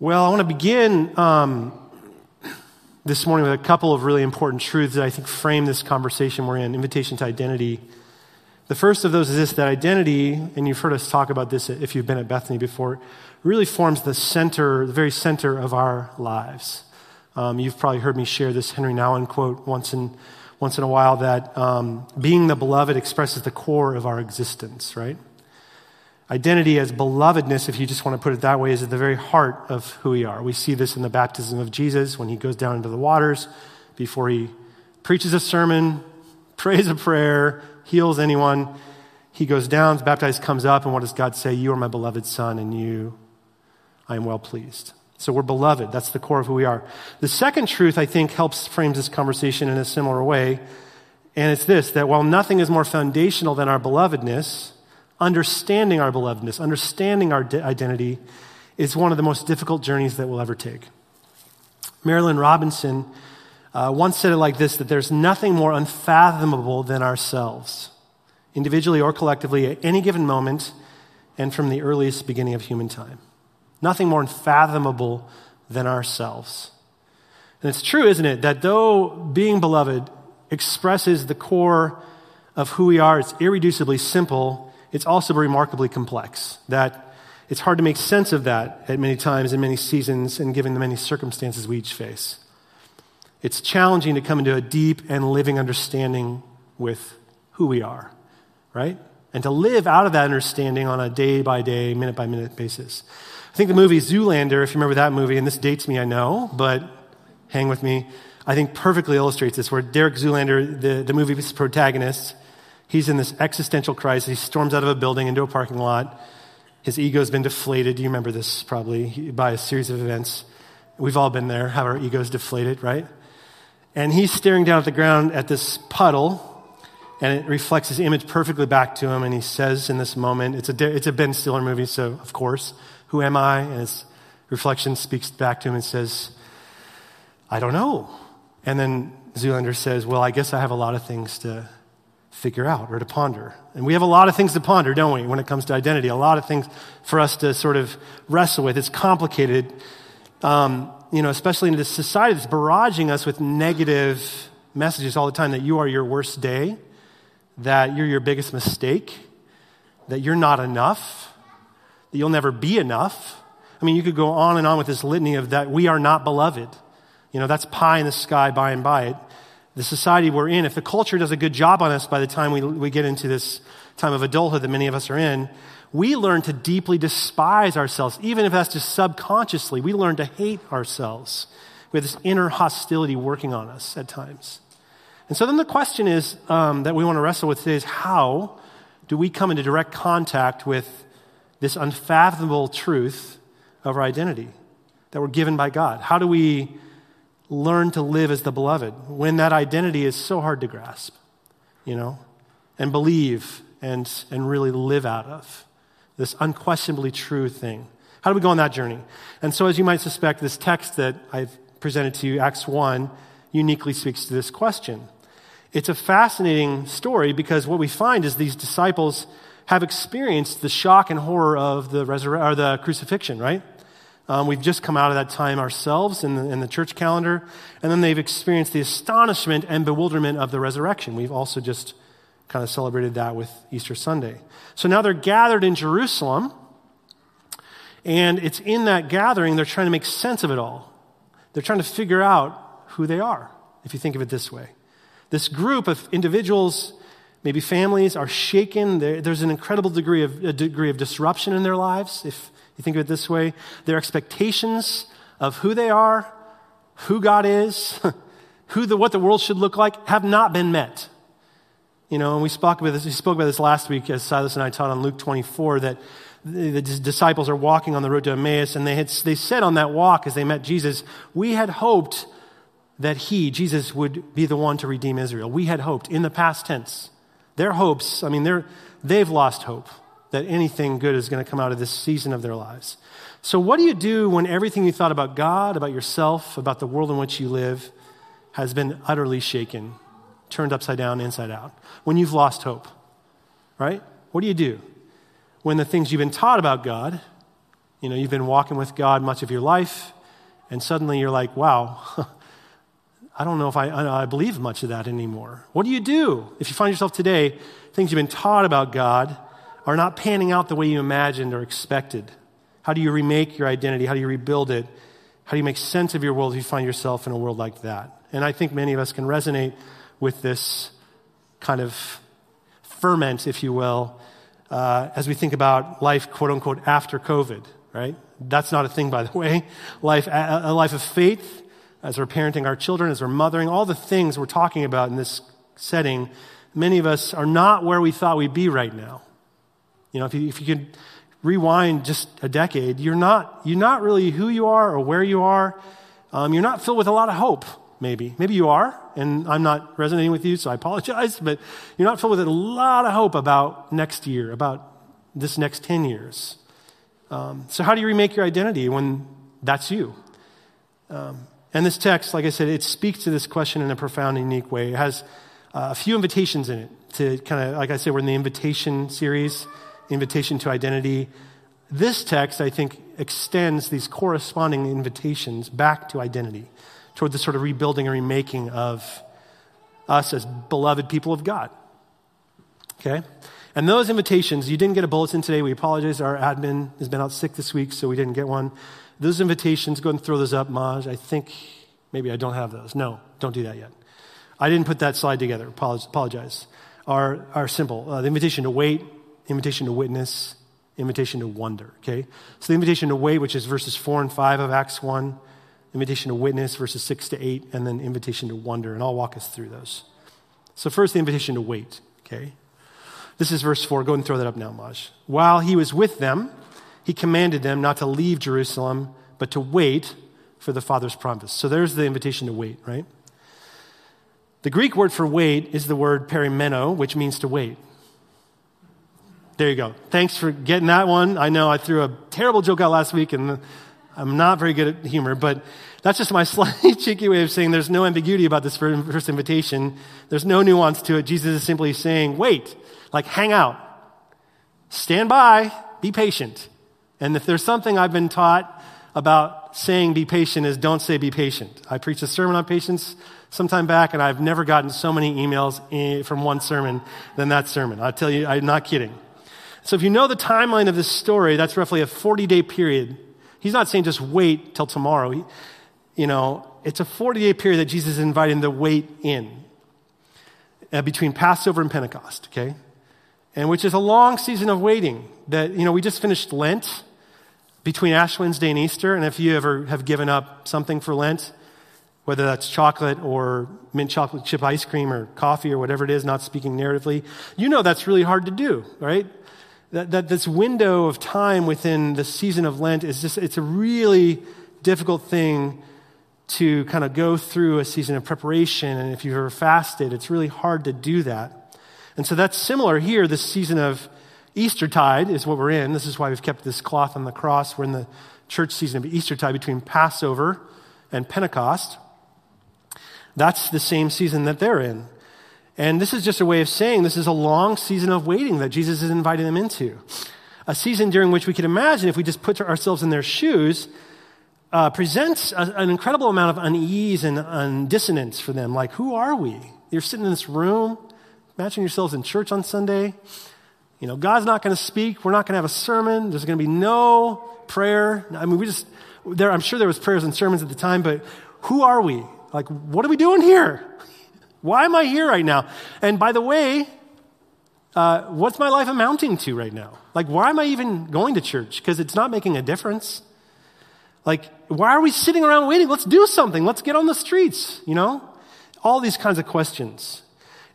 Well, I want to begin um, this morning with a couple of really important truths that I think frame this conversation we're in invitation to identity. The first of those is this that identity, and you've heard us talk about this if you've been at Bethany before, really forms the center, the very center of our lives. Um, you've probably heard me share this Henri Nouwen quote once in, once in a while that um, being the beloved expresses the core of our existence, right? Identity as belovedness, if you just want to put it that way, is at the very heart of who we are. We see this in the baptism of Jesus when he goes down into the waters before he preaches a sermon, prays a prayer, heals anyone. He goes down, is baptized, comes up, and what does God say? You are my beloved son, and you, I am well pleased. So we're beloved. That's the core of who we are. The second truth, I think, helps frame this conversation in a similar way. And it's this that while nothing is more foundational than our belovedness, understanding our belovedness, understanding our identity, is one of the most difficult journeys that we'll ever take. Marilynne Robinson uh, once said it like this that there's nothing more unfathomable than ourselves, individually or collectively, at any given moment and from the earliest beginning of human time. Nothing more unfathomable than ourselves. And it's true, isn't it, that though being beloved expresses the core of who we are, it's irreducibly simple it's also remarkably complex. That it's hard to make sense of that at many times in many seasons and given the many circumstances we each face. It's challenging to come into a deep and living understanding with who we are, right? And to live out of that understanding on a day by day, minute by minute basis. I think the movie Zoolander, if you remember that movie, and this dates me, I know, but hang with me, I think perfectly illustrates this, where Derek Zoolander, the, the movie's protagonist, He's in this existential crisis. He storms out of a building into a parking lot. His ego's been deflated. You remember this probably by a series of events. We've all been there, have our egos deflated, right? And he's staring down at the ground at this puddle, and it reflects his image perfectly back to him. And he says in this moment, it's a, it's a Ben Stiller movie, so of course, who am I? And his reflection speaks back to him and says, I don't know. And then Zoolander says, Well, I guess I have a lot of things to figure out or to ponder. And we have a lot of things to ponder, don't we, when it comes to identity? A lot of things for us to sort of wrestle with. It's complicated, um, you know, especially in this society that's barraging us with negative messages all the time that you are your worst day, that you're your biggest mistake, that you're not enough, that you'll never be enough. I mean, you could go on and on with this litany of that we are not beloved. You know, that's pie in the sky by and by. It, the society we're in, if the culture does a good job on us by the time we, we get into this time of adulthood that many of us are in, we learn to deeply despise ourselves, even if that's just subconsciously. We learn to hate ourselves. We have this inner hostility working on us at times. And so then the question is um, that we want to wrestle with today is how do we come into direct contact with this unfathomable truth of our identity that we're given by God? How do we learn to live as the beloved when that identity is so hard to grasp, you know, and believe and, and really live out of this unquestionably true thing. How do we go on that journey? And so, as you might suspect, this text that I've presented to you, Acts 1, uniquely speaks to this question. It's a fascinating story because what we find is these disciples have experienced the shock and horror of the, resur- or the crucifixion, right? Um, we've just come out of that time ourselves in the, in the church calendar, and then they've experienced the astonishment and bewilderment of the resurrection. We've also just kind of celebrated that with Easter Sunday. So now they're gathered in Jerusalem, and it's in that gathering they're trying to make sense of it all. They're trying to figure out who they are, if you think of it this way. This group of individuals, maybe families, are shaken. There's an incredible degree of, a degree of disruption in their lives. If you think of it this way their expectations of who they are, who God is, who the, what the world should look like have not been met. You know, and we spoke about this, we spoke about this last week as Silas and I taught on Luke 24 that the, disciples are walking on the road to Emmaus and they, had, they said on that walk as they met Jesus, we had hoped that he, Jesus, would be the one to redeem Israel. We had hoped in the past tense. Their hopes, I mean, they're, they've lost hope that anything good is going to come out of this season of their lives. So, what do you do when everything you thought about God, about yourself, about the world in which you live has been utterly shaken, turned upside down, inside out? When you've lost hope, right? What do you do? When the things you've been taught about God You know, you've been walking with God much of your life, and suddenly you're like, wow, I don't know if I, I, believe much of that anymore. What do you do if you find yourself today, things you've been taught about God are not panning out the way you imagined or expected? How do you remake your identity? How do you rebuild it? How do you make sense of your world if you find yourself in a world like that? And I think many of us can resonate with this kind of ferment, if you will, uh, as we think about life, quote unquote, after COVID, right? That's not a thing, by the way. Life, a life of faith as we're parenting our children, as we're mothering, all the things we're talking about in this setting, many of us are not where we thought we'd be right now. You know, if you, if you could rewind just a decade, you're not, you're not really who you are or where you are. Um, you're not filled with a lot of hope, maybe. Maybe you are, and I'm not resonating with you, so I apologize, but you're not filled with a lot of hope about next year, about this next 10 years. Um, so, how do you remake your identity when that's you? Um, and this text, like I said, it speaks to this question in a profound and unique way. It has uh, a few invitations in it to kind of, like I said, we're in the invitation series, invitation to identity. This text, I think, extends these corresponding invitations back to identity, toward the sort of rebuilding and remaking of us as beloved people of God. Okay? And those invitations, you didn't get a bulletin today. We apologize. Our admin has been out sick this week, so we didn't get one. Those invitations, go ahead and throw those up, Maj. I think maybe I don't have those. No, don't do that yet. I didn't put that slide together. Apologize. Our, are simple. Uh, the invitation to wait, invitation to witness, invitation to wonder. Okay? So the invitation to wait, which is verses 4 and 5 of Acts 1, invitation to witness, verses 6 to 8, and then invitation to wonder. And I'll walk us through those. So, first, the invitation to wait. Okay? This is verse 4. Go ahead and throw that up now, Maj. While he was with them, he commanded them not to leave Jerusalem, but to wait for the Father's promise. So there's the invitation to wait, right? The Greek word for wait is the word perimeno, which means to wait. There you go. Thanks for getting that one. I know I threw a terrible joke out last week, and I'm not very good at humor, but that's just my slightly cheeky way of saying there's no ambiguity about this first invitation. There's no nuance to it. Jesus is simply saying, wait, like hang out, stand by, be patient. And if there's something I've been taught about saying be patient is don't say be patient. I preached a sermon on patience some time back, and I've never gotten so many emails eh, from one sermon than that sermon. I tell you, I'm not kidding. So if you know the timeline of this story, that's roughly a 40 day period. He's not saying just wait till tomorrow. You know, it's a 40 day period that Jesus is inviting the wait in uh, between Passover and Pentecost, okay? And which is a long season of waiting that, you know, we just finished Lent between Ash Wednesday and Easter. And if you ever have given up something for Lent, whether that's chocolate or mint chocolate chip ice cream or coffee or whatever it is, not speaking narratively, you know that's really hard to do, right? That, that this window of time within the season of Lent is just, it's a really difficult thing to kind of go through a season of preparation. And if you've ever fasted, it's really hard to do that. And so that's similar here, this season of Eastertide is what we're in. This is why we've kept this cloth on the cross. We're in the church season of Eastertide between Passover and Pentecost. That's the same season that they're in. And this is just a way of saying this is a long season of waiting that Jesus is inviting them into. A season during which we could imagine, if we just put ourselves in their shoes, uh, presents a, an incredible amount of unease and, and dissonance for them. Like, who are we? You're sitting in this room. Imagine yourselves in church on Sunday. You know, God's not going to speak. We're not going to have a sermon. There's going to be no prayer. I mean, we just, there, I'm sure there was prayers and sermons at the time, but who are we? Like, what are we doing here? Why am I here right now? And by the way, uh, what's my life amounting to right now? Like, why am I even going to church? Because it's not making a difference. Like, why are we sitting around waiting? Let's do something. Let's get on the streets, you know? All these kinds of questions.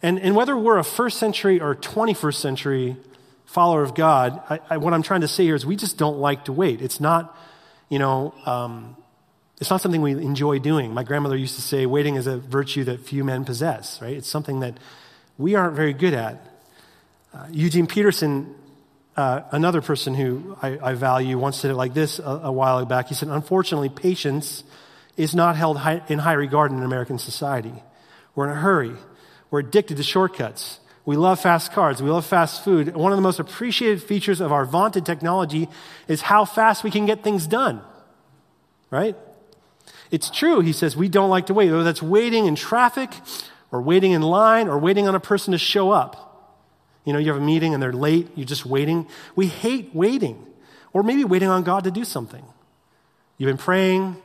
And, and whether we're a first century or 21st century follower of God, I, I, what I'm trying to say here is we just don't like to wait. It's not, you know, um, it's not something we enjoy doing. My grandmother used to say, waiting is a virtue that few men possess, right? It's something that we aren't very good at. Uh, Eugene Peterson, uh, another person who I, I, value, once said it like this a, a, while back. He said, Unfortunately, patience is not held high, in high regard in American society. We're in a hurry, we're addicted to shortcuts. We love fast cars. We love fast food. One of the most appreciated features of our vaunted technology is how fast we can get things done. Right? It's true, he says, we don't like to wait. Whether that's waiting in traffic or waiting in line or waiting on a person to show up. You know, you have a meeting and they're late, you're just waiting. We hate waiting. Or maybe waiting on God to do something. You've been praying,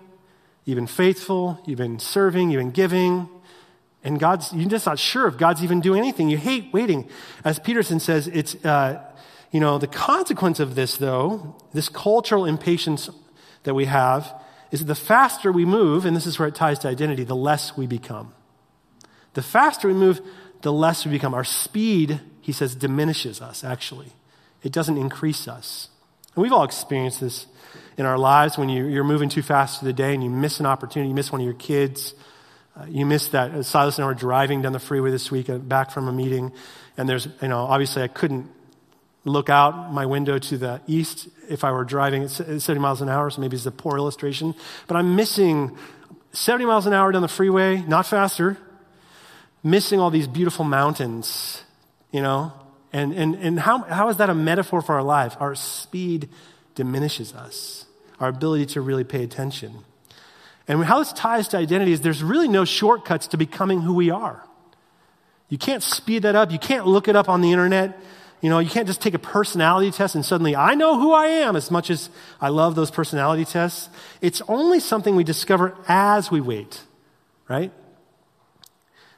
you've been faithful, you've been serving, you've been giving, and God's, you're just not sure if God's even doing anything. You hate waiting. As Peterson says, it's, uh, you know, the consequence of this, though, this cultural impatience that we have, is that the faster we move, and this is where it ties to identity, the less we become. The faster we move, the less we become. Our speed, he says, diminishes us, actually. It doesn't increase us. And we've all experienced this in our lives when you, are moving too fast through the day and you miss an opportunity, you miss one of your kids. Uh, you miss that. Uh, Silas and I were driving down the freeway this week uh, back from a meeting, and there's, you know, obviously I couldn't look out my window to the east if I were driving at 70 miles an hour, so maybe it's a poor illustration. But I'm missing 70 miles an hour down the freeway, not faster, missing all these beautiful mountains, you know? And, and, and how, how is that a metaphor for our life? Our speed diminishes us, our ability to really pay attention. And how this ties to identity is there's really no shortcuts to becoming who we are. You can't speed that up. You can't look it up on the internet. You know, you can't just take a personality test and suddenly I know who I am as much as I love those personality tests. It's only something we discover as we wait, right?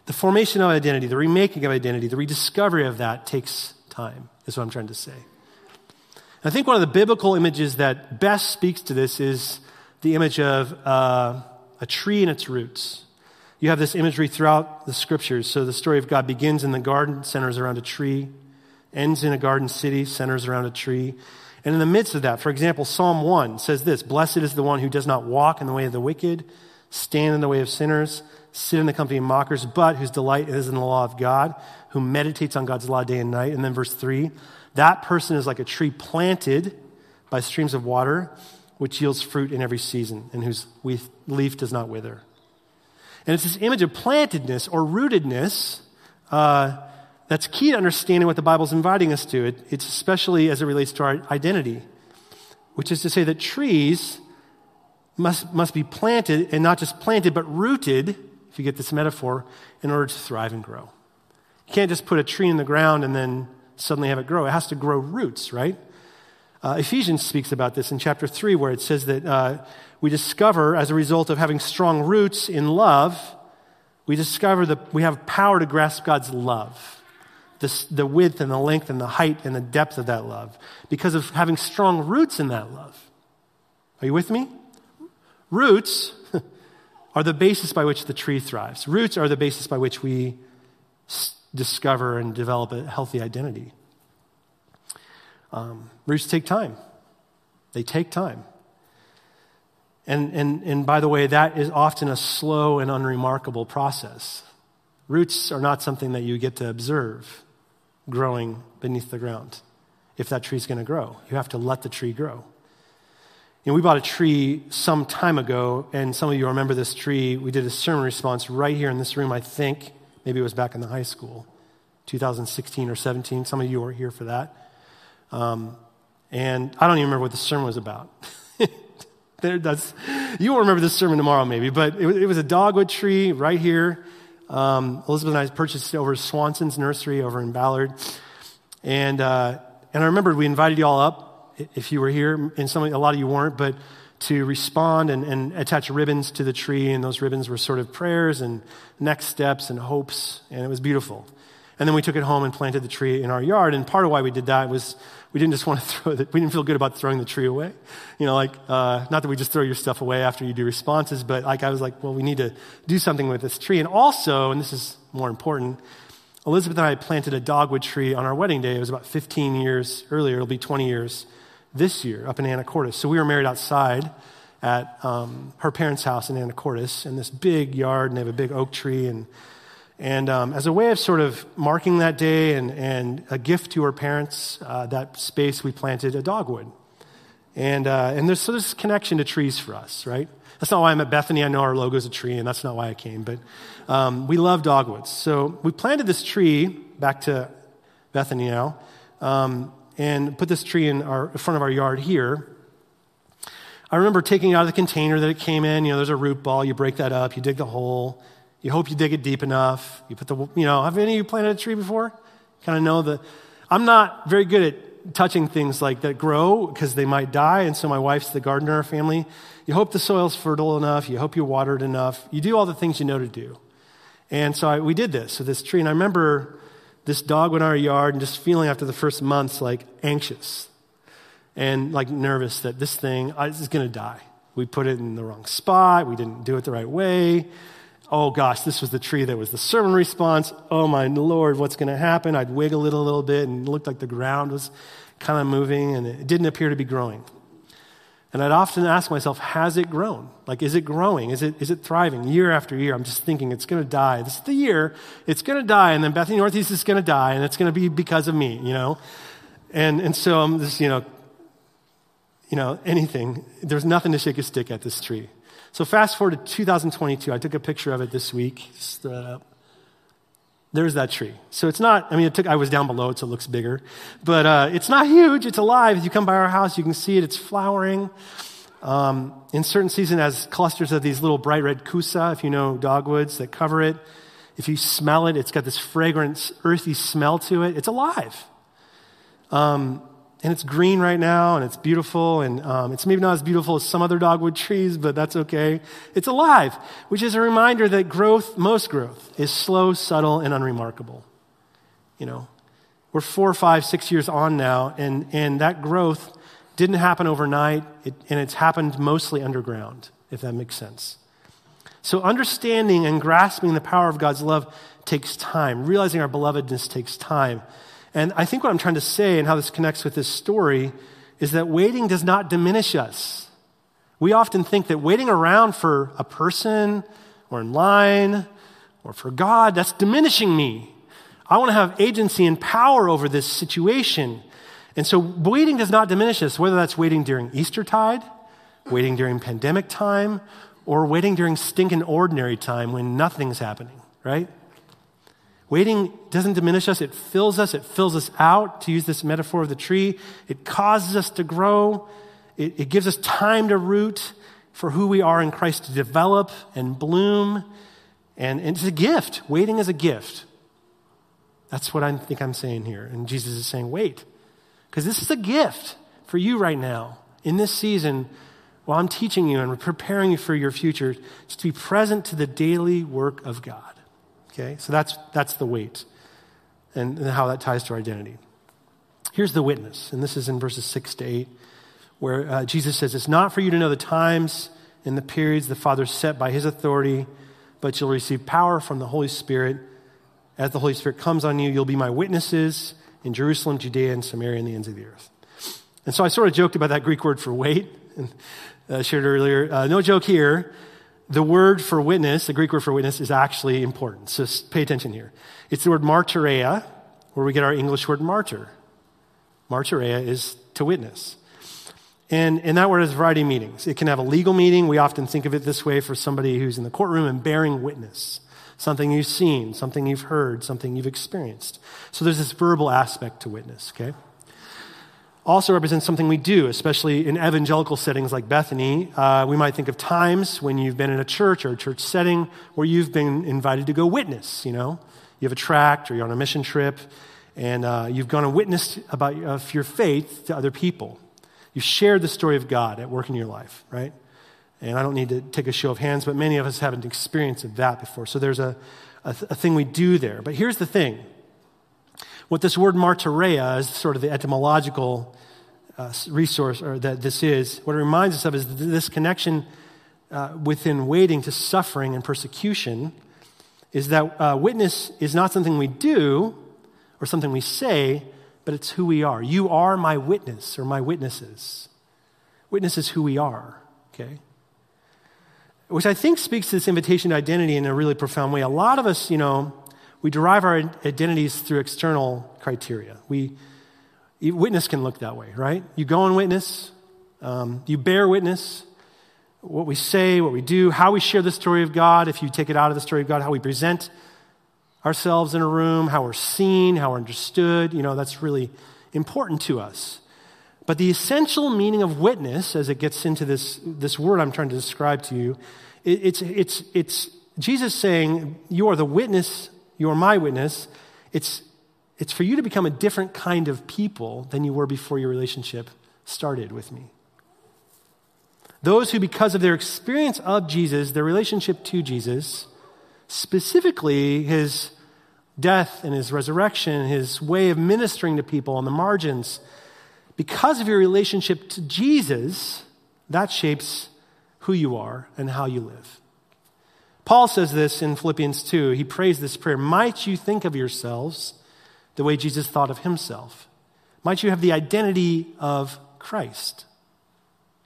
The formation of identity, the remaking of identity, the rediscovery of that takes time, is what I'm trying to say. I think one of the biblical images that best speaks to this is the image of uh, a tree and its roots. You have this imagery throughout the scriptures. So the story of God begins in the garden, centers around a tree, ends in a garden city, centers around a tree. And in the midst of that, for example, Psalm 1 says this Blessed is the one who does not walk in the way of the wicked, stand in the way of sinners, sit in the company of mockers, but whose delight is in the law of God, who meditates on God's law day and night. And then verse 3 that person is like a tree planted by streams of water, which yields fruit in every season, and whose leaf does not wither. And it's this image of plantedness or rootedness uh, that's key to understanding what the Bible's inviting us to. It, it's especially as it relates to our identity, which is to say that trees must, must be planted, and not just planted, but rooted, if you get this metaphor, in order to thrive and grow. You can't just put a tree in the ground and then suddenly have it grow. It has to grow roots, right? Uh, Ephesians speaks about this in chapter 3, where it says that uh, we discover, as a result of having strong roots in love, we discover that we have power to grasp God's love, this, the width and the length and the height and the depth of that love, because of having strong roots in that love. Are you with me? Roots are the basis by which the tree thrives. Roots are the basis by which we discover and develop a healthy identity. Um, roots take time. They take time. And, and, and by the way, that is often a slow and unremarkable process. Roots are not something that you get to observe growing beneath the ground if that tree is going to grow. You have to let the tree grow. You know, we bought a tree some time ago, and some of you remember this tree. We did a sermon response right here in this room, I think. Maybe it was back in the high school, 2016 or 17. Some of you were here for that. Um, and I don't even remember what the sermon was about. there, that's, you won't remember this sermon tomorrow, maybe, but it, it was a dogwood tree right here. Um, Elizabeth and I purchased over Swanson's nursery over in Ballard. And, uh, and I remember we invited you all up if you were here, and some, a lot of you weren't, but to respond and, and, attach ribbons to the tree, and those ribbons were sort of prayers and next steps and hopes, and it was beautiful. And then we took it home and planted the tree in our yard, and part of why we did that was we didn't just want to throw it, we didn't feel good about throwing the tree away. You know, like, uh, not that we just throw your stuff away after you do responses, but like I was like, well, we need to do something with this tree. And also, and this is more important, Elizabeth and I planted a dogwood tree on our wedding day. It was about 15 years earlier, it'll be 20 years this year up in Anacortes. So we were married outside at um, her parents' house in Anacortes in this big yard, and they have a big oak tree. And, and um, as a way of sort of marking that day and, and a gift to her parents, uh, that space we planted a dogwood. And, uh, and there's, so this connection to trees for us, right? That's not why I'm at Bethany. I know our logo is a tree, and that's not why I came, but um, we love dogwoods. So we planted this tree back to Bethany now, um, and put this tree in, our, in front of our yard here. I remember taking it out of the container that it came in. You know, there's a root ball. You break that up. You dig the hole. You hope you dig it deep enough. You put the, you know, have any of you planted a tree before? Kind of know the, I'm not very good at touching things like that grow because they might die. And so my wife's the gardener in our family. You hope the soil's fertile enough. You hope you water it enough. You do all the things you know to do. And so I, we did this with this tree. And I remember this dogwood in our yard and just feeling after the first months like anxious and like nervous that this thing is going to die. We put it in the wrong spot. We didn't do it the right way. Oh gosh, this was the tree that was the sermon response. Oh my Lord, what's going to happen? I'd wiggle it a little bit and it looked like the ground was kind of moving and it didn't appear to be growing. And I'd often ask myself, has it grown? Like, is it growing? Is it, is it thriving? Year after year, I'm just thinking it's going to die. This is the year. It's going to die. And then Bethany Northeast is going to die. And it's going to be because of me, you know? And, and so I'm just, you know, you know, anything. There's nothing to shake a stick at this tree. So fast forward to 2022. I took a picture of it this week. Throw that up. There's that tree. So it's not, I mean, it took, I was down below it, so it looks bigger. But uh, it's not huge. It's alive. If you come by our house, you can see it. It's flowering. Um, in certain seasons, has clusters of these little bright red kousa, if you know dogwoods, that cover it. If you smell it, it's got this fragrant, earthy smell to it. It's alive. Um, and it's green right now and it's beautiful and um, it's maybe not as beautiful as some other dogwood trees but that's okay. It's alive which is a reminder that growth most growth is slow subtle and unremarkable. You know we're four five six years on now and, and that growth didn't happen overnight. It, and it's happened mostly underground if that makes sense. So understanding and grasping the power of god's love takes time. Realizing our belovedness takes time and I think what I'm trying to say and how this connects with this story is that waiting does not diminish us. We often think that waiting around for a person or in line or for God, that's diminishing me. I want to have agency and power over this situation. And so waiting does not diminish us, whether that's waiting during Easter tide, waiting during pandemic time, or waiting during stinking ordinary time when nothing's happening, right? Waiting doesn't diminish us, it fills us, it fills us out, to use this metaphor of the tree. It causes us to grow, it, it gives us time to root for who we are in Christ to develop and bloom. And, and it's a gift. Waiting is a gift. That's what I think I'm saying here. And Jesus is saying, wait, because this is a gift for you right now in this season while I'm teaching you and preparing you for your future, to be present to the daily work of God. Okay, so that's, that's the wait and, and how that ties to our identity. Here's the witness, and this is in verses 6 to 8, where uh, Jesus says, It's not for you to know the times and the periods the Father set by his authority, but you'll receive power from the Holy Spirit. As the Holy Spirit comes on you, you'll be my witnesses in Jerusalem, Judea, and Samaria, and the ends of the earth. And so I sort of joked about that Greek word for wait and uh, shared earlier. Uh, no joke here the word for witness, the Greek word for witness, is actually important. So pay attention here. It's the word martyreia, where we get our English word martyr. Martyreia is to witness. And, and that word has a variety of meanings. It can have a legal meaning. We often think of it this way for somebody who's in the courtroom and bearing witness. Something you've seen, something you've heard, something you've experienced. So there's this verbal aspect to witness, okay? Also represents something we do, especially in evangelical settings like Bethany. Uh, we might think of times when you've been in a church or a church setting where you've been invited to go witness. You know, you have a tract or you're on a mission trip, and uh, you've gone and witnessed about uh, your faith to other people. You've shared the story of God at work in your life, right? And I don't need to take a show of hands, but many of us haven't experienced that before. So there's a, a, th- a thing we do there. But here's the thing what this word martyreia is sort of the etymological uh, resource or that this is, what it reminds us of is this connection uh, within waiting to suffering and persecution is that uh, witness is not something we do or something we say, but it's who we are. You are my witness or my witnesses. Witness is who we are, okay? Which I think speaks to this invitation to identity in a really profound way. A lot of us, you know, we derive our identities through external criteria. We, witness can look that way, right? You go and witness, um, you bear witness, what we say, what we do, how we share the story of God, if you take it out of the story of God, how we present ourselves in a room, how we're seen, how we're understood. You know, that's really important to us. But the essential meaning of witness, as it gets into this, this word I'm trying to describe to you, it, it's, it's, it's Jesus saying, You are the witness, you are my witness. It's, it's for you to become a different kind of people than you were before your relationship started with me. Those who, because of their experience of Jesus, their relationship to Jesus, specifically his death and his resurrection, his way of ministering to people on the margins, because of your relationship to Jesus, that shapes who you are and how you live. Paul says this in Philippians 2. He prays this prayer Might you think of yourselves the way Jesus thought of himself? Might you have the identity of Christ?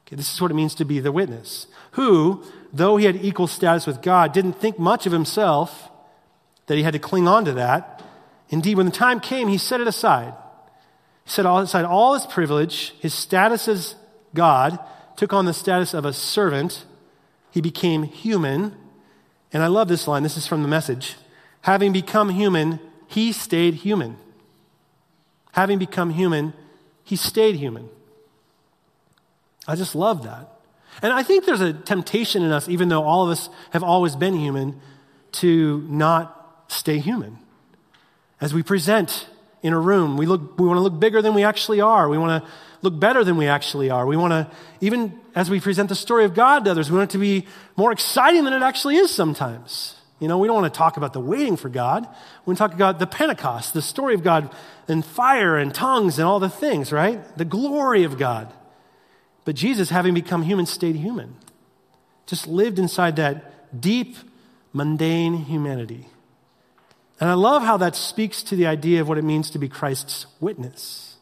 Okay, this is what it means to be the witness, who, though he had equal status with God, didn't think much of himself, that he had to cling on to that. Indeed, when the time came, he set it aside. He set aside all his privilege, his status as God, took on the status of a servant. He became human. And I love this line. This is from the message. Having become human, he stayed human. Having become human, he stayed human. I just love that. And I think there's a temptation in us, even though all of us have always been human, to not stay human. As we present in a room, we, look, we want to look bigger than we actually are. We want to look better than we actually are. We want to, even as we present the story of God to others, we want it to be more exciting than it actually is sometimes. You know, we don't want to talk about the waiting for God. We want to talk about the Pentecost, the story of God, and fire and tongues and all the things, right? The glory of God. But Jesus, having become human, stayed human. Just lived inside that deep, mundane humanity. And I love how that speaks to the idea of what it means to be Christ's witness,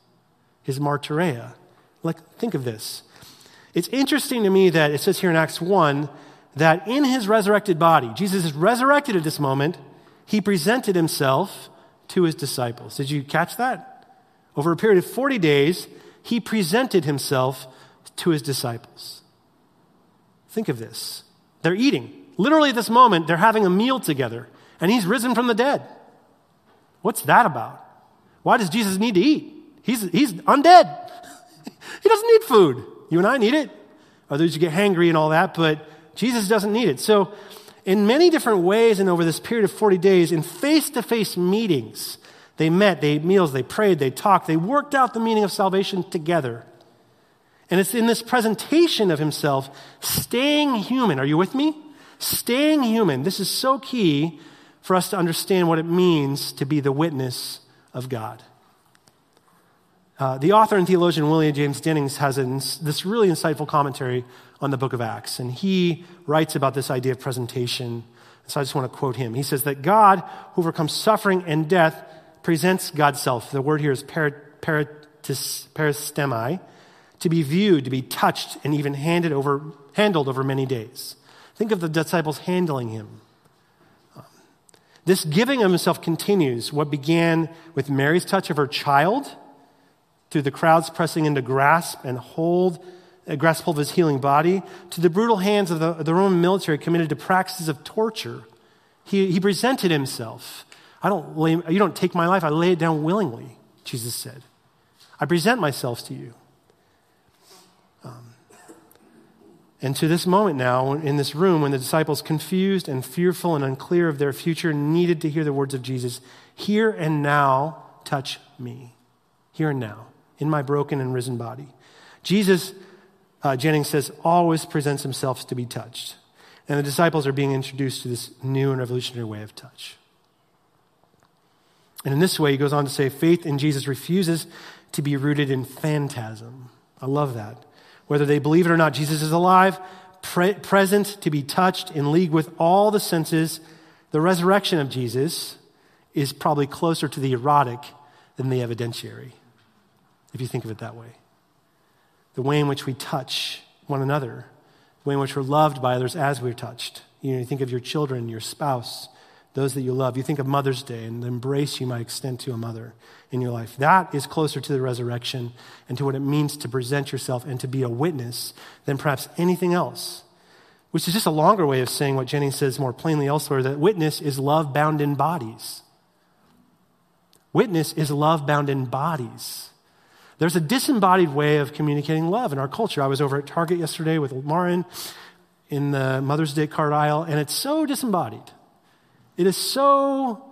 his martyria. Like, think of this. It's interesting to me that it says here in Acts 1 that in his resurrected body, Jesus is resurrected at this moment, he presented himself to his disciples. Did you catch that? Over a period of 40 days, he presented himself to his disciples. Think of this. They're eating. Literally, at this moment, they're having a meal together, and he's risen from the dead. What's that about? Why does Jesus need to eat? He's, he's undead. he doesn't need food. You and I need it. Others you get hangry and all that, but Jesus doesn't need it. So, in many different ways, and over this period of 40 days, in face to face meetings, they met, they ate meals, they prayed, they talked, they worked out the meaning of salvation together. And it's in this presentation of himself, staying human. Are you with me? Staying human. This is so key for us to understand what it means to be the witness of God. Uh, the author and theologian Willie James Jennings has this really insightful commentary on the book of Acts, and he writes about this idea of presentation. So I just want to quote him. He says that God, who overcomes suffering and death, presents God's self. The word here is paristemi, to be viewed, to be touched, and even handed over, handled over many days. Think of the disciples handling him. This giving of himself continues. What began with Mary's touch of her child, through the crowds pressing in to grasp and hold, grasp hold of his healing body, to the brutal hands of the, the Roman military committed to practices of torture. He, he presented himself. I don't lay, you don't take my life, I lay it down willingly, Jesus said. I present myself to you. Um, and to this moment now, in this room, when the disciples, confused and fearful and unclear of their future, needed to hear the words of Jesus Here and now, touch me. Here and now, in my broken and risen body. Jesus, uh, Jennings says, always presents himself to be touched. And the disciples are being introduced to this new and revolutionary way of touch. And in this way, he goes on to say, faith in Jesus refuses to be rooted in phantasm. I love that. Whether they believe it or not, Jesus is alive, pre- present, to be touched, in league with all the senses. The resurrection of Jesus is probably closer to the erotic than the evidentiary, if you think of it that way. The way in which we touch one another, the way in which we're loved by others as we're touched. You know, you think of your children, your spouse, those that you love. You think of Mother's Day and the embrace you might extend to a mother in your life. That is closer to the resurrection and to what it means to present yourself and to be a witness than perhaps anything else. which is just a longer way of saying what Jennings says more plainly elsewhere that witness is love bound in bodies. Witness is love bound in bodies. There's a disembodied way of communicating love in our culture. I was over at Target yesterday with Marin in the Mother's Day card aisle, and it's so disembodied. It is so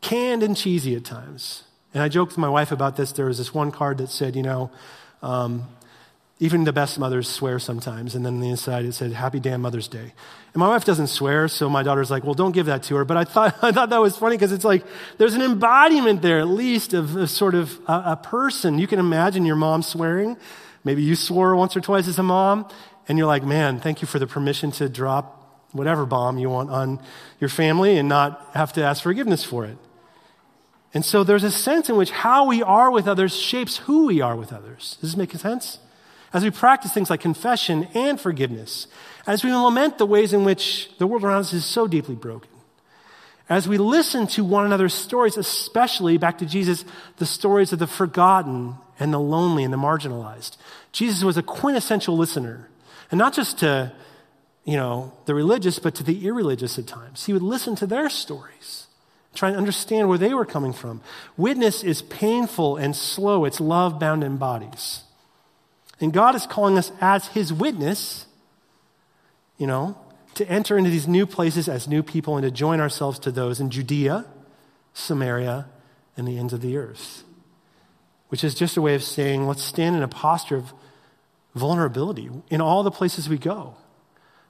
canned and cheesy at times. And I joked with my wife about this. There was this one card that said, you know, um, even the best mothers swear sometimes. And then on the inside it said, Happy damn Mother's Day. And my wife doesn't swear, so my daughter's like, Well, don't give that to her. But I thought, I thought that was funny because it's like there's an embodiment there, at least, of, of sort of a, a person. You can imagine your mom swearing. Maybe you swore once or twice as a mom, and you're like, Man, thank you for the permission to drop whatever bomb you want on your family and not have to ask forgiveness for it. And so there's a sense in which how we are with others shapes who we are with others. Does this make sense? As we practice things like confession and forgiveness, as we lament the ways in which the world around us is so deeply broken, as we listen to one another's stories, especially back to Jesus, the stories of the forgotten and the lonely and the marginalized. Jesus was a quintessential listener, and not just to, you know, the religious, but to the irreligious at times. He would listen to their stories try and understand where they were coming from. Witness is painful and slow, it's love bound in bodies. And God is calling us as His witness, you know, to enter into these new places as new people and to join ourselves to those in Judea, Samaria, and the ends of the earth. Which is just a way of saying, let's stand in a posture of vulnerability in all the places we go.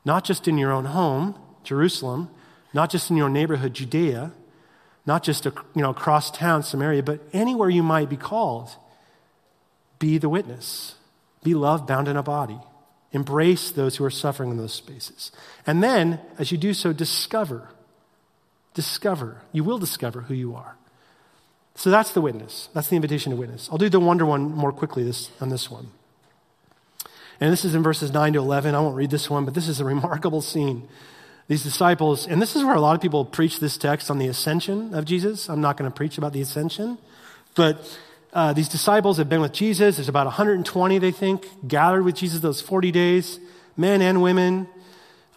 Not just in your own home, Jerusalem, not just in your neighborhood, Judea, not just you know, across town, Samaria, but anywhere you might be called. Be the witness. Be love bound in a body. Embrace those who are suffering in those spaces. And then, as you do so, discover. Discover. You will discover who you are. So that's the witness. That's the invitation to witness. I'll do the wonder one more quickly this, on this one. And this is in verses 9 to 11. I won't read this one, but this is a remarkable scene these disciples, and this is where a lot of people preach this text on the ascension of Jesus. I'm not going to preach about the ascension, but uh, these disciples have been with Jesus. There's about 120, they think, gathered with Jesus those 40 days, men and women.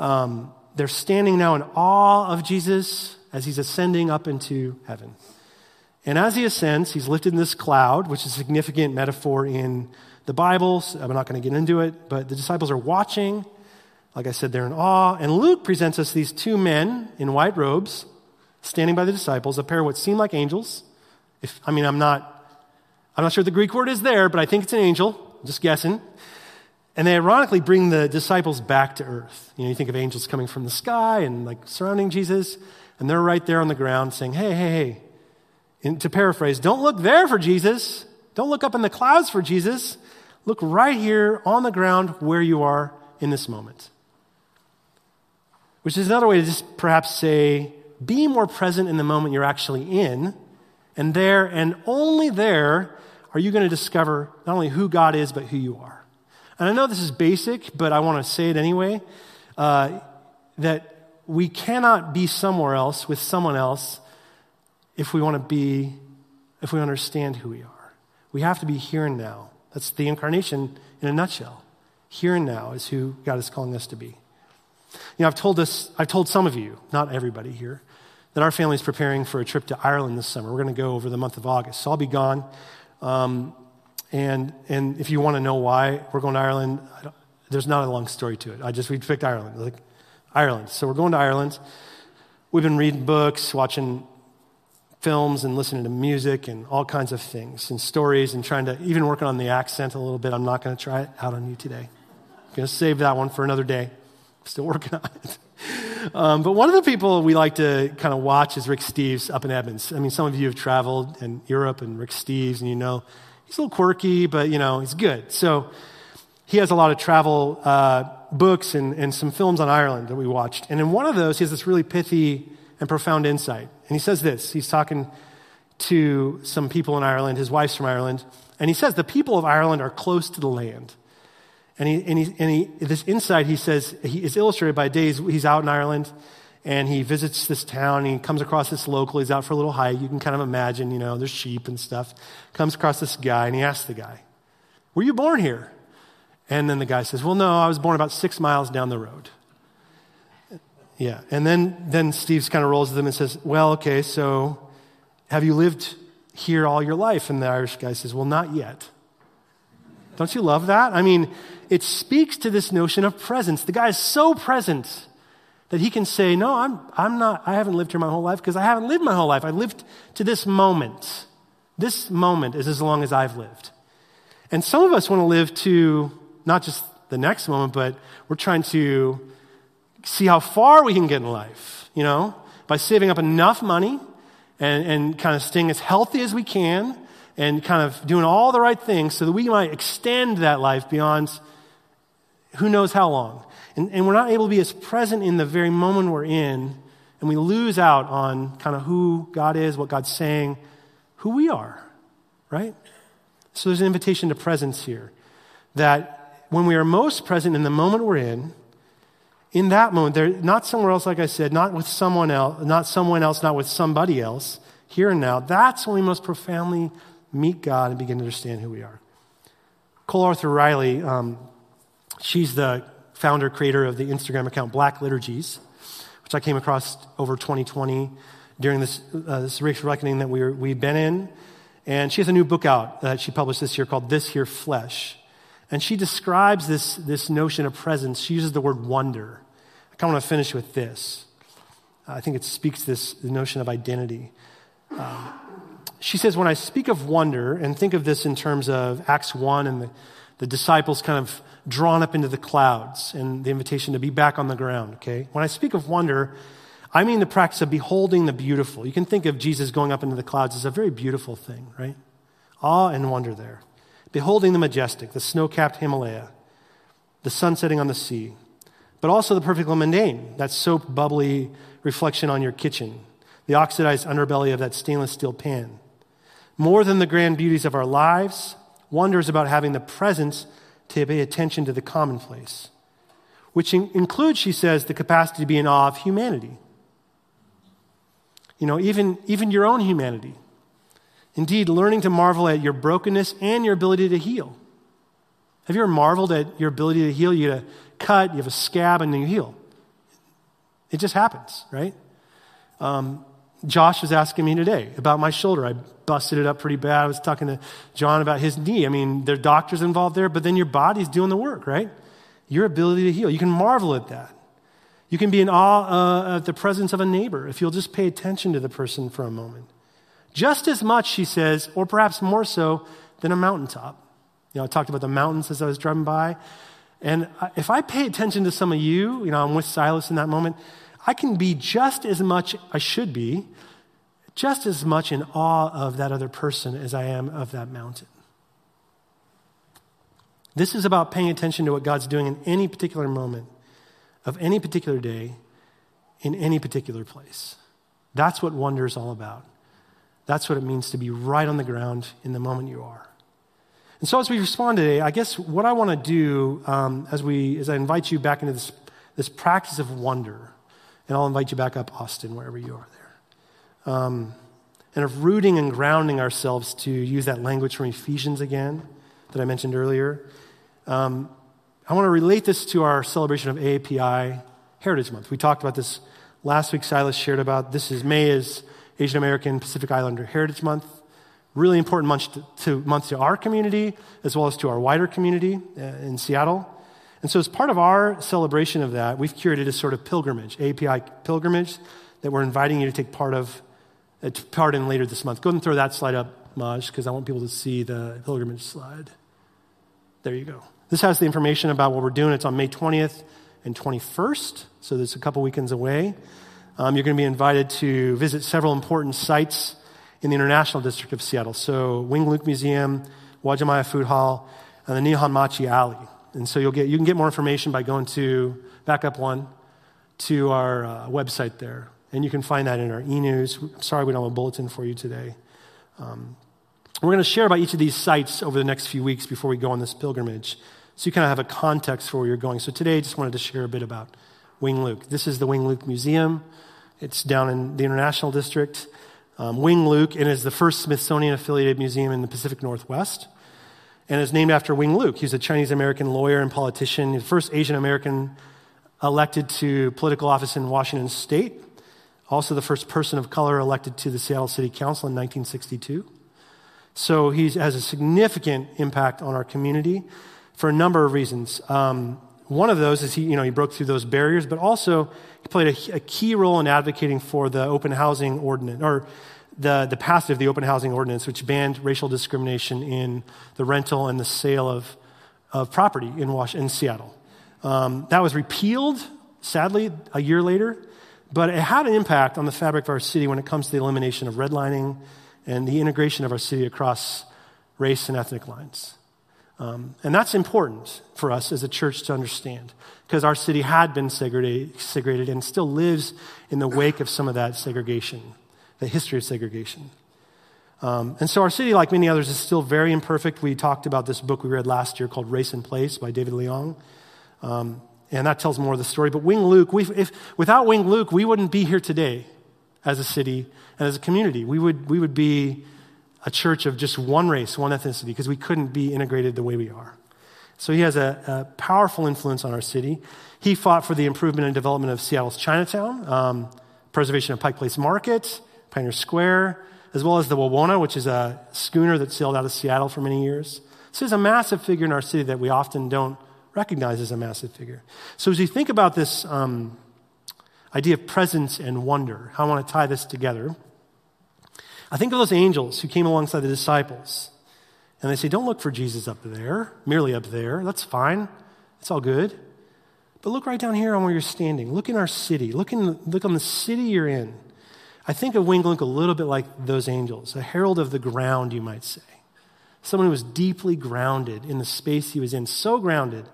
Um, they're standing now in awe of Jesus as he's ascending up into heaven. And as he ascends, he's lifted in this cloud, which is a significant metaphor in the Bible. So I'm not going to get into it, but the disciples are watching. Like I said, they're in awe. And Luke presents us these two men in white robes standing by the disciples, a pair of what seem like angels. If, I mean, I'm not, I'm not sure the Greek word is there, but I think it's an angel. I'm just guessing. And they ironically bring the disciples back to earth. You know, you think of angels coming from the sky and like surrounding Jesus, and they're right there on the ground saying, hey, hey, hey. And to paraphrase, don't look there for Jesus. Don't look up in the clouds for Jesus. Look right here on the ground where you are in this moment which is another way to just perhaps say, be more present in the moment you're actually in. And there and only there are you going to discover not only who God is, but who you are. And I know this is basic, but I want to say it anyway uh, that we cannot be somewhere else with someone else if we want to be, if we understand who we are. We have to be here and now. That's the incarnation in a nutshell. Here and now is who God is calling us to be. You know, I've told this, I've told some of you, not everybody here, that our family is preparing for a trip to Ireland this summer. We're going to go over the month of August. So I'll be gone. Um, and, and if you want to know why we're going to Ireland, there's not a long story to it. I just, we picked Ireland, like Ireland. So we're going to Ireland. We've been reading books, watching films, and listening to music and all kinds of things and stories and trying to, even working on the accent a little bit. I'm not going to try it out on you today. I'm going to save that one for another day. Still working on it. Um, but one of the people we like to kind of watch is Rick Steves up in Edmonds. I mean, some of you have traveled in Europe and Rick Steves, and you know he's a little quirky, but you know he's good. So he has a lot of travel uh, books and, and some films on Ireland that we watched. And in one of those, he has this really pithy and profound insight. And he says this. He's talking to some people in Ireland. His wife's from Ireland, and he says the people of Ireland are close to the land. And, he, and, he, and he, this insight, he says, he, is illustrated by days he's out in Ireland and he visits this town and he comes across this local. He's out for a little hike. You can kind of imagine, you know, there's sheep and stuff. Comes across this guy and he asks the guy, Were you born here? And then the guy says, Well, no, I was born about six miles down the road. Yeah. And then, then Steves kind of rolls with them and says, Well, okay, so have you lived here all your life? And the Irish guy says, Well, not yet. Don't you love that? I mean, it speaks to this notion of presence. The guy is so present that he can say, No, I'm, I'm not, I haven't lived here my whole life because I haven't lived my whole life. I lived to this moment. This moment is as long as I've lived. And some of us want to live to not just the next moment, but we're trying to see how far we can get in life, you know, by saving up enough money and, and kind of staying as healthy as we can and kind of doing all the right things so that we might extend that life beyond who knows how long. And, and we're not able to be as present in the very moment we're in, and we lose out on kind of who God is, what God's saying, who we are, right? So there's an invitation to presence here that when we are most present in the moment we're in, in that moment, there, not somewhere else, like I said, not with someone else, not someone else, not with somebody else, here and now, that's when we most profoundly meet God and begin to understand who we are. Cole Arthur Riley, um, she's the founder, creator of the Instagram account Black Liturgies, which I came across over 2020 during this, uh, this racial reckoning that we were, we've been in. And she has a new book out that she published this year called This Here Flesh. And she describes this, this notion of presence. She uses the word wonder. I kind of want to finish with this. I think it speaks this notion of identity. Um, she says, when I speak of wonder, and think of this in terms of Acts 1 and the, the disciples kind of drawn up into the clouds and the invitation to be back on the ground, okay? When I speak of wonder, I mean the practice of beholding the beautiful. You can think of Jesus going up into the clouds as a very beautiful thing, right? Awe and wonder there beholding the majestic, the snow capped Himalaya, the sun setting on the sea, but also the perfectly mundane, that soap bubbly reflection on your kitchen, the oxidized underbelly of that stainless steel pan. More than the grand beauties of our lives, wonders about having the presence to pay attention to the commonplace, which in- includes, she says, the capacity to be in awe of humanity. You know, even, even your own humanity. Indeed, learning to marvel at your brokenness and your ability to heal. Have you ever marveled at your ability to heal? You get a cut, you have a scab, and then you heal. It just happens, right? Um, Josh was asking me today about my shoulder. I busted it up pretty bad. I was talking to John about his knee. I mean, there are doctors involved there, but then your body's doing the work, right? Your ability to heal. You can marvel at that. You can be in awe uh, at the presence of a neighbor if you'll just pay attention to the person for a moment. Just as much, she says, or perhaps more so, than a mountaintop. You know, I talked about the mountains as I was driving by. And if I pay attention to some of you, you know, I'm with Silas in that moment, I can be just as much, I should be, just as much in awe of that other person as I am of that mountain. This is about paying attention to what God's doing in any particular moment of any particular day in any particular place. That's what wonder is all about. That's what it means to be right on the ground in the moment you are. And so, as we respond today, I guess what I want to do um, as, we, as I invite you back into this, this practice of wonder, and I'll invite you back up, Austin, wherever you are there, um, and of rooting and grounding ourselves to use that language from Ephesians again that I mentioned earlier. Um, I want to relate this to our celebration of AAPI Heritage Month. We talked about this last week. Silas shared about this is May is Asian American Pacific Islander Heritage Month. Really important month to, to, month to our community as well as to our wider community uh, in Seattle. And so, as part of our celebration of that, we've curated a sort of pilgrimage, API pilgrimage, that we're inviting you to take part of, uh, part in later this month. Go ahead and throw that slide up, Maj, because I want people to see the pilgrimage slide. There you go. This has the information about what we're doing. It's on May 20th and 21st, so there's a couple weekends away. Um, you're going to be invited to visit several important sites in the International District of Seattle. So, Wing Luke Museum, Uwajimaya Food Hall, and the Nihon Machi Alley. And so you'll get, you can get more information by going to, back up one, to our uh, website there. And you can find that in our e-news. I'm sorry we don't have a bulletin for you today. Um, we're going to share about each of these sites over the next few weeks before we go on this pilgrimage. So you kind of have a context for where you're going. So today I just wanted to share a bit about Wing Luke. This is the Wing Luke Museum. It's down in the International District. Um, Wing Luke, and is the first Smithsonian affiliated museum in the Pacific Northwest. And is named after Wing Luke. He's a Chinese American lawyer and politician, the first Asian American elected to political office in Washington state, also the first person of color elected to the Seattle City Council in 1962. So he has a significant impact on our community for a number of reasons. Um, one of those is he, you know, he broke through those barriers, but also he played a, a key role in advocating for the open housing ordinance, or the, the passage of the open housing ordinance, which banned racial discrimination in the rental and the sale of, of property in, in Seattle. Um, that was repealed, sadly, a year later, but it had an impact on the fabric of our city when it comes to the elimination of redlining and the integration of our city across race and ethnic lines. Um, and that's important for us as a church to understand because our city had been segregated, segregated and still lives in the wake of some of that segregation, the history of segregation. Um, and so our city, like many others, is still very imperfect. We talked about this book we read last year called Race and Place by David Leong. Um, and that tells more of the story. But Wing Luke, if, without Wing Luke, we wouldn't be here today as a city and as a community. We would, we would be a church of just one race, one ethnicity, because we couldn't be integrated the way we are. So he has a, a, powerful influence on our city. He fought for the improvement and development of Seattle's Chinatown, um, preservation of Pike Place Market, Pioneer Square, as well as the Wawona, which is a schooner that sailed out of Seattle for many years. So he's a massive figure in our city that we often don't recognize as a massive figure. So as you think about this um, idea of presence and wonder, how I want to tie this together. I think of those angels who came alongside the disciples. And they say, Don't look for Jesus up there, merely up there. That's fine. It's all good. But look right down here on where you're standing. Look in our city. Look, in, look on the city you're in. I think of Wing Luke a little bit like those angels, a herald of the ground, you might say. Someone who was deeply grounded in the space he was in, so grounded,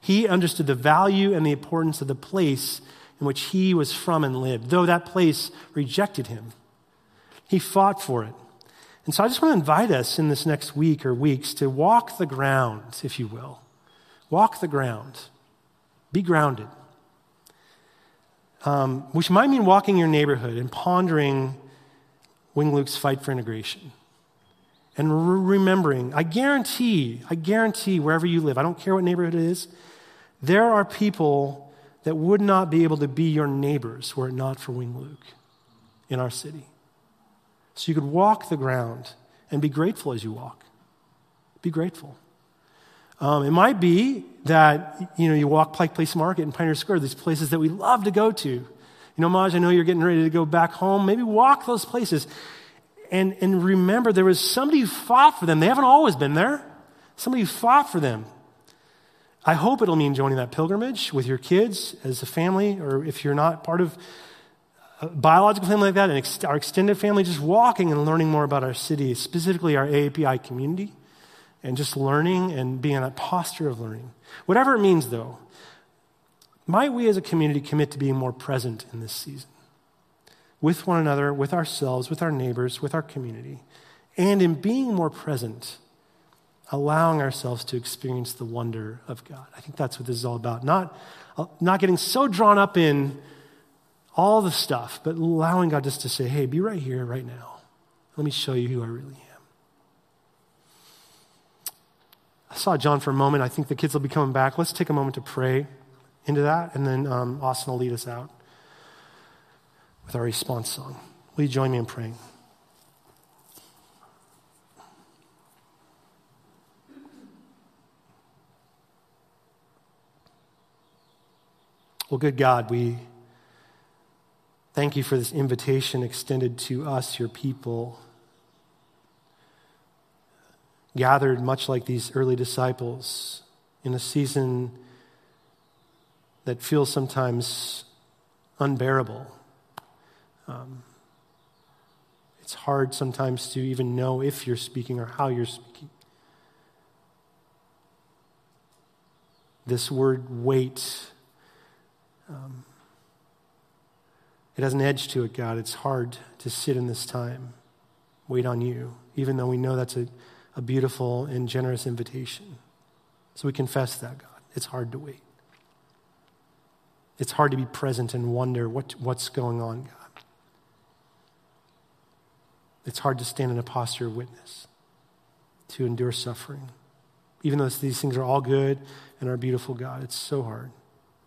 he understood the value and the importance of the place in which he was from and lived, though that place rejected him. He fought for it. And so I just want to invite us in this next week or weeks to walk the ground, if you will. Walk the ground. Be grounded. Um, which might mean walking your neighborhood and pondering Wing Luke's fight for integration. And re- remembering, I guarantee, I guarantee wherever you live, I don't care what neighborhood it is, there are people that would not be able to be your neighbors were it not for Wing Luke in our city. So you could walk the ground and be grateful as you walk. Be grateful. Um, it might be that you know you walk Pike Place Market and Pioneer Square, these places that we love to go to. You know, Maj, I know you're getting ready to go back home. Maybe walk those places and, and remember there was somebody who fought for them. They haven't always been there. Somebody who fought for them. I hope it'll mean joining that pilgrimage with your kids as a family, or if you're not part of a biological family like that, and ex- our extended family, just walking and learning more about our city, specifically our AAPI community, and just learning and being in a posture of learning. Whatever it means, though, might we as a community commit to being more present in this season? With one another, with ourselves, with our neighbors, with our community. And in being more present, allowing ourselves to experience the wonder of God. I think that's what this is all about. Not, not getting so drawn up in all the stuff, but allowing God just to say, hey, be right here, right now. Let me show you who I really am. I saw John for a moment. I think the kids will be coming back. Let's take a moment to pray into that, and then um, Austin will lead us out with our response song. Will you join me in praying? Well, good God, we Thank you for this invitation extended to us, your people, gathered much like these early disciples in a season that feels sometimes unbearable. Um, it's hard sometimes to even know if you're speaking or how you're speaking. This word wait. Um, it has an edge to it, God. It's hard to sit in this time, wait on you, even though we know that's a, a beautiful and generous invitation. So we confess that, God. It's hard to wait. It's hard to be present and wonder what, what's going on, God. It's hard to stand in a posture of witness, to endure suffering. Even though these things are all good and are beautiful, God, it's so hard.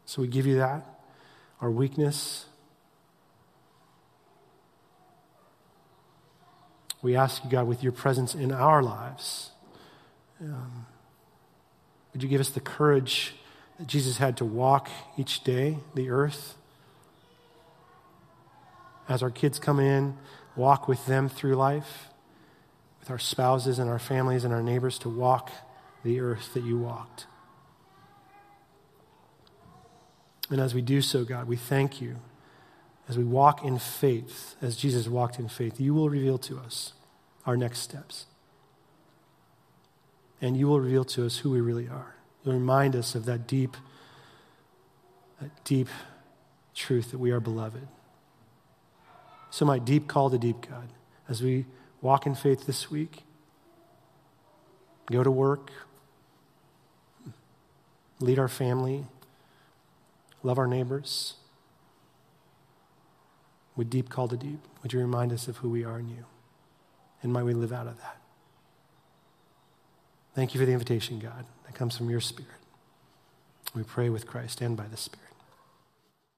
So we give you that, our weakness. We ask you, God, with your presence in our lives, um, would you give us the courage that Jesus had to walk each day the earth? As our kids come in, walk with them through life, with our spouses and our families and our neighbors to walk the earth that you walked. And as we do so, God, we thank you. As we walk in faith, as Jesus walked in faith, you will reveal to us our next steps. And you will reveal to us who we really are. You'll remind us of that deep, that deep truth that we are beloved. So, my deep call to deep, God, as we walk in faith this week, go to work, lead our family, love our neighbors. With deep call to deep, would you remind us of who we are in you? And might we live out of that? Thank you for the invitation, God, that comes from your Spirit. We pray with Christ and by the Spirit.